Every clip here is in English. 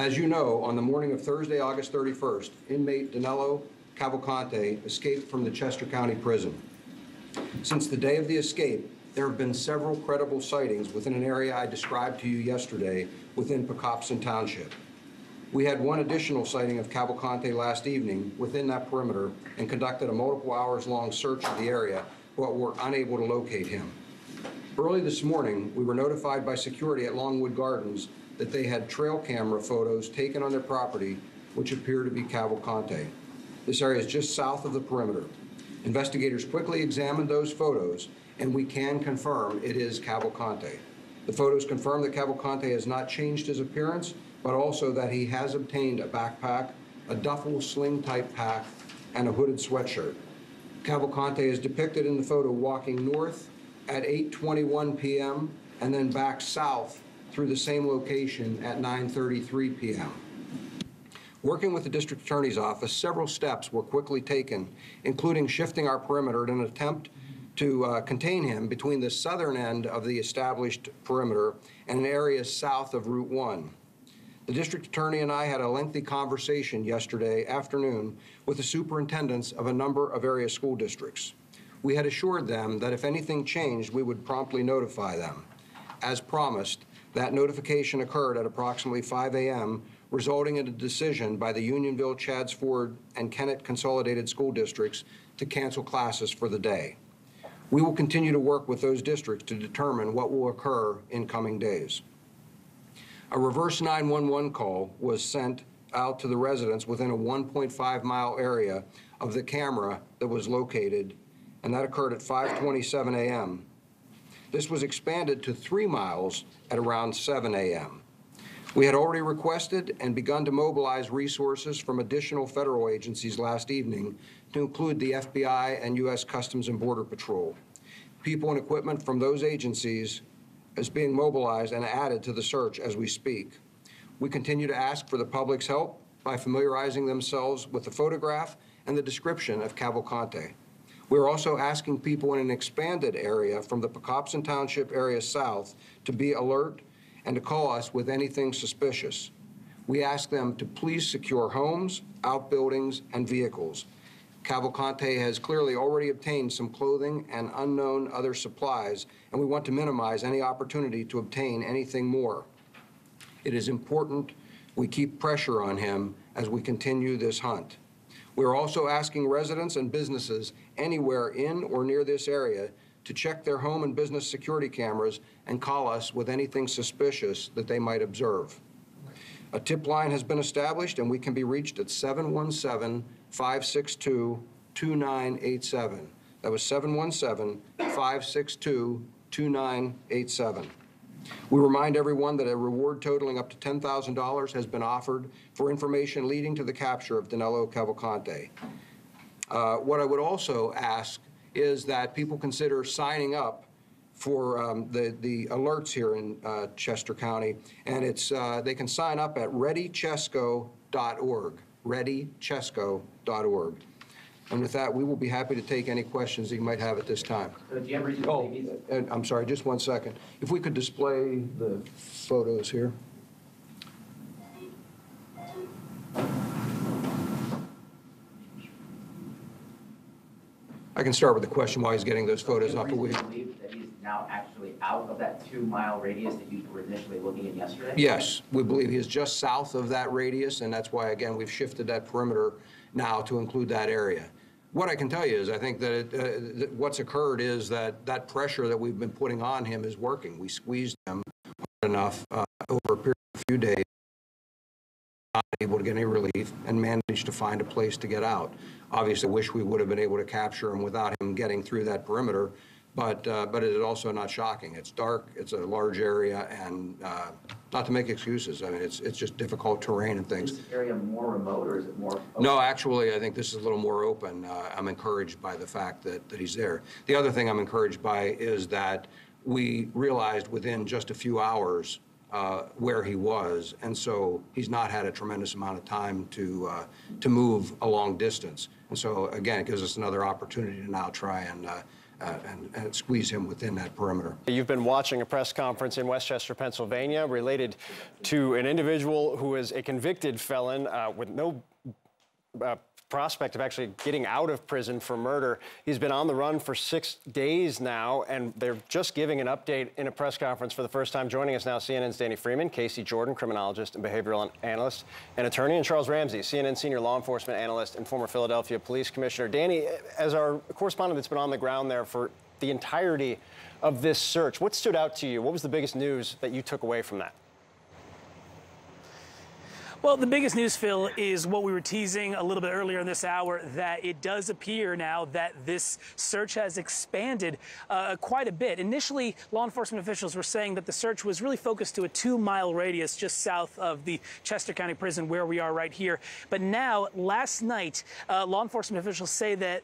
As you know, on the morning of Thursday, August 31st, inmate Danelo Cavalcante escaped from the Chester County Prison. Since the day of the escape, there have been several credible sightings within an area I described to you yesterday within Pocopson Township. We had one additional sighting of Cavalcante last evening within that perimeter and conducted a multiple hours-long search of the area, but were unable to locate him. Early this morning, we were notified by security at Longwood Gardens that they had trail camera photos taken on their property which appear to be Cavalcante. This area is just south of the perimeter. Investigators quickly examined those photos, and we can confirm it is Cavalcante. The photos confirm that Cavalcante has not changed his appearance, but also that he has obtained a backpack, a duffel sling-type pack, and a hooded sweatshirt. Cavalcante is depicted in the photo walking north at 8:21 PM and then back south through the same location at 9:33 PM. Working with the district attorney's office, several steps were quickly taken, including shifting our perimeter in an attempt to uh, contain him between the southern end of the established perimeter and an area south of Route 1. The district attorney and I had a lengthy conversation yesterday afternoon with the superintendents of a number of area school districts. We had assured them that if anything changed, we would promptly notify them. As promised, that notification occurred at approximately 5 a.m., resulting in a decision by the Unionville, Chadds Ford, and Kennett Consolidated School Districts to cancel classes for the day. We will continue to work with those districts to determine what will occur in coming days. A reverse 911 call was sent out to the residents within a 1.5 mile area of the camera that was located, and that occurred at 5:27 a.m. This was expanded to three miles at around 7 a.m. We had already requested and begun to mobilize resources from additional federal agencies last evening to include the FBI and U.S. Customs and Border Patrol. People and equipment from those agencies is being mobilized and added to the search as we speak. We continue to ask for the public's help by familiarizing themselves with the photograph and the description of Cavalcante. We're also asking people in an expanded area from the Pocopson Township area south to be alert and to call us with anything suspicious. We ask them to please secure homes, outbuildings, and vehicles. Cavalcante has clearly already obtained some clothing and unknown other supplies, and we want to minimize any opportunity to obtain anything more. It is important we keep pressure on him as we continue this hunt. We are also asking residents and businesses anywhere in or near this area to check their home and business security cameras and call us with anything suspicious that they might observe. A tip line has been established, and we can be reached at 717-562-2987. That was 717-562-2987. We remind everyone that a reward totaling up to $10,000 has been offered for information leading to the capture of Danelo Cavalcante. Uh, What I would also ask is that people consider signing up for um, the the alerts here in uh, Chester County, and it's, uh, they can sign up at readychesco.org, readychesco.org. And with that, we will be happy to take any questions that you might have at this time. So do you have reason to Oh, believe he's, and I'm sorry, just one second. If we could display the photos here. I can start with the question while he's getting those photos do you up. have but we- reason to believe that he's now actually out of that two-mile radius that you were initially looking at yesterday? Yes, we believe he is just south of that radius, and that's why, again, we've shifted that perimeter now to include that area. What I can tell you is, I think that it, uh, that what's occurred is that that pressure that we've been putting on him is working. We squeezed him hard enough uh, over a period of a few days, not able to get any relief, and managed to find a place to get out. Obviously, I wish we would have been able to capture him without him getting through that perimeter, but, uh, but it is also not shocking. It's dark, it's a large area, and uh, not to make excuses, I mean, it's, it's just difficult terrain and Is things. this area more remote or is it more? open? No, actually, I think this is a little more open. Uh, I'm encouraged by the fact that, that he's there. The other thing I'm encouraged by is that we realized within just a few hours uh, where he was, and so he's not had a tremendous amount of time to, uh, to move a long distance. And so, again, it gives us another opportunity to now try and uh, and, and squeeze him within that perimeter. You've been watching a press conference in West Chester, Pennsylvania, related to an individual who is a convicted felon uh, with no uh, prospect of actually getting out of prison for murder. He's been on the run for six days now, and they're just giving an update in a press conference for the first time. Joining us now, CNN's Danny Freeman, Casey Jordan, criminologist and behavioral analyst and attorney, and Charles Ramsey, CNN senior law enforcement analyst and former Philadelphia police commissioner. Danny, as our correspondent that's been on the ground there for the entirety of this search, what stood out to you? What was the biggest news that you took away from that? Well, the biggest news, Phil, is what we were teasing a little bit earlier in this hour that it does appear now that this search has expanded uh, quite a bit. Initially, law enforcement officials were saying that the search was really focused to a two mile radius just south of the Chester County Prison where we are right here. But now, last night, uh, law enforcement officials say that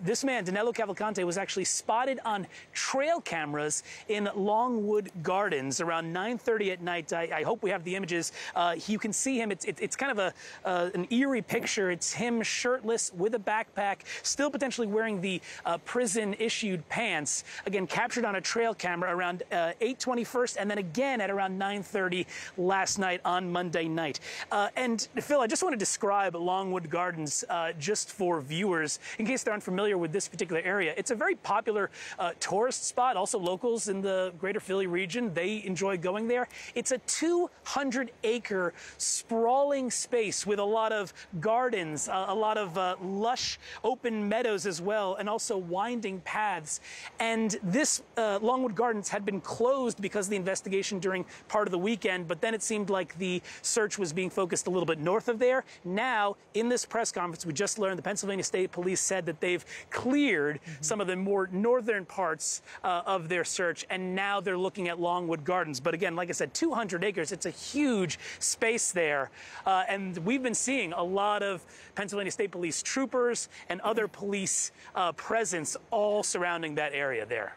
this man, Danelo Cavalcante, was actually spotted on trail cameras in Longwood Gardens around 9:30 at night. I, I, hope we have the images. Uh, you can see him. It's, it, it's kind of a uh, an eerie picture. It's him shirtless with a backpack, still potentially wearing the uh, prison-issued pants. Again, captured on a trail camera around 8:21st, uh, and then again at around 9:30 last night on Monday night. Uh, and Phil, I just want to describe Longwood Gardens uh, just for viewers in case they're unfamiliar familiar with this particular area. It's a very popular uh, tourist spot. Also, locals in the greater Philly region, they enjoy going there. It's a 200 acre sprawling space with a lot of gardens, uh, a lot of uh, lush open meadows as well, and also winding paths. And this uh, Longwood Gardens had been closed because of the investigation during part of the weekend, but then it seemed like the search was being focused a little bit north of there. Now, in this press conference, we just learned the Pennsylvania State Police said that they've cleared mm-hmm. some of the more northern parts uh, of their search, and now they're looking at Longwood Gardens. But again, like I said, 200 acres, it's a huge space there. Uh, and we've been seeing a lot of Pennsylvania State Police troopers and other police uh, presence all surrounding that area there.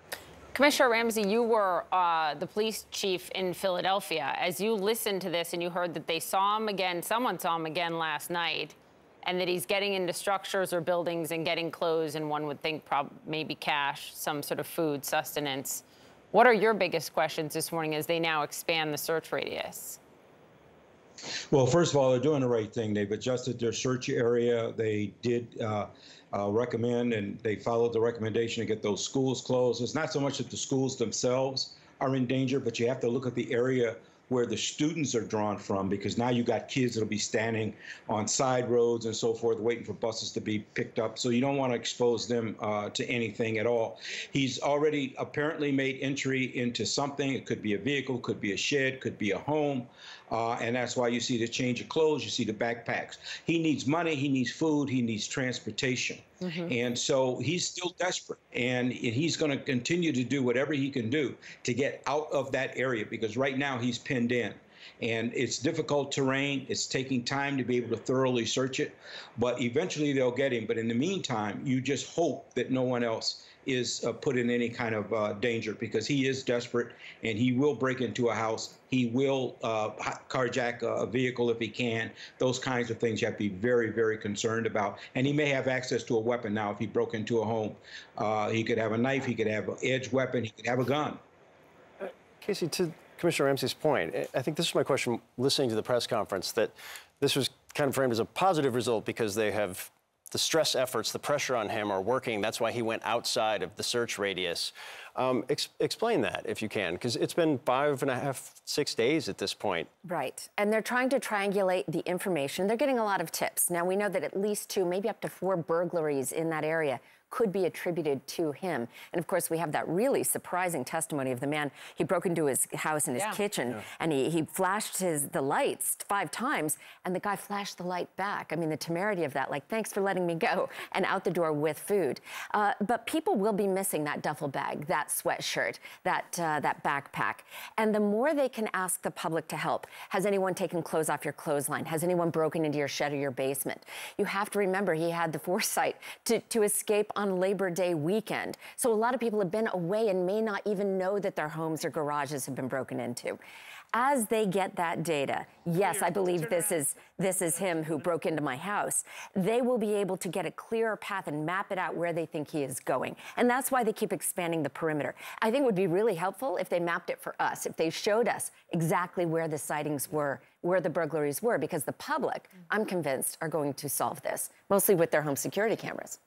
Commissioner Ramsey, you were uh, the police chief in Philadelphia. As you listened to this and you heard that they saw him again, someone saw him again last night, and that he's getting into structures or buildings and getting clothes, and one would think prob- maybe cash, some sort of food, sustenance. What are your biggest questions this morning as they now expand the search radius? Well, first of all, they're doing the right thing. They've adjusted their search area. They did uh, uh, recommend and they followed the recommendation to get those schools closed. It's not so much that the schools themselves are in danger, but you have to look at the area where the students are drawn from because now you got kids that'll be standing on side roads and so forth waiting for buses to be picked up. So you don't want to expose them uh, to anything at all. He's already apparently made entry into something. It could be a vehicle could be a shed could be a home uh, and that's why you see the change of clothes, you see the backpacks. He needs money, he needs food, he needs transportation. Mm-hmm. And so he's still desperate. And he's going to continue to do whatever he can do to get out of that area because right now he's pinned in and it's difficult terrain. It's taking time to be able to thoroughly search it, but eventually they'll get him. But in the meantime, you just hope that no one else is uh, put in any kind of uh, danger because he is desperate and he will break into a house. He will uh, carjack a vehicle if he can. Those kinds of things you have to be very, very concerned about. And he may have access to a weapon now if he broke into a home. Uh, he could have a knife, he could have an edge weapon, he could have a gun. Uh, Casey, to Commissioner Ramsey's point, I think this is my question listening to the press conference that this was kind of framed as a positive result because they have the stress efforts, the pressure on him are working. That's why he went outside of the search radius. Um, ex explain that if you can, because it's been five and a half, six days at this point. Right. And they're trying to triangulate the information. They're getting a lot of tips. Now, we know that at least two, maybe up to four burglaries in that area could be attributed to him. And of course, we have that really surprising testimony of the man. He broke into his house in his yeah. kitchen yeah. and he, he flashed his the lights five times, and the guy flashed the light back. I mean, the temerity of that, like, thanks for letting me go, and out the door with food. Uh, but people will be missing that duffel bag, that sweatshirt, that uh, that backpack. And the more they can ask the public to help, has anyone taken clothes off your clothesline? Has anyone broken into your shed or your basement? You have to remember he had the foresight to, to escape on Labor Day weekend. So a lot of people have been away and may not even know that their homes or garages have been broken into. As they get that data, yes, I believe this is this is him who broke into my house. They will be able to get a clearer path and map it out where they think he is going. And that's why they keep expanding the perimeter. I think it would be really helpful if they mapped it for us, if they showed us exactly where the sightings were, where the burglaries were, because the public, I'm convinced, are going to solve this, mostly with their home security cameras.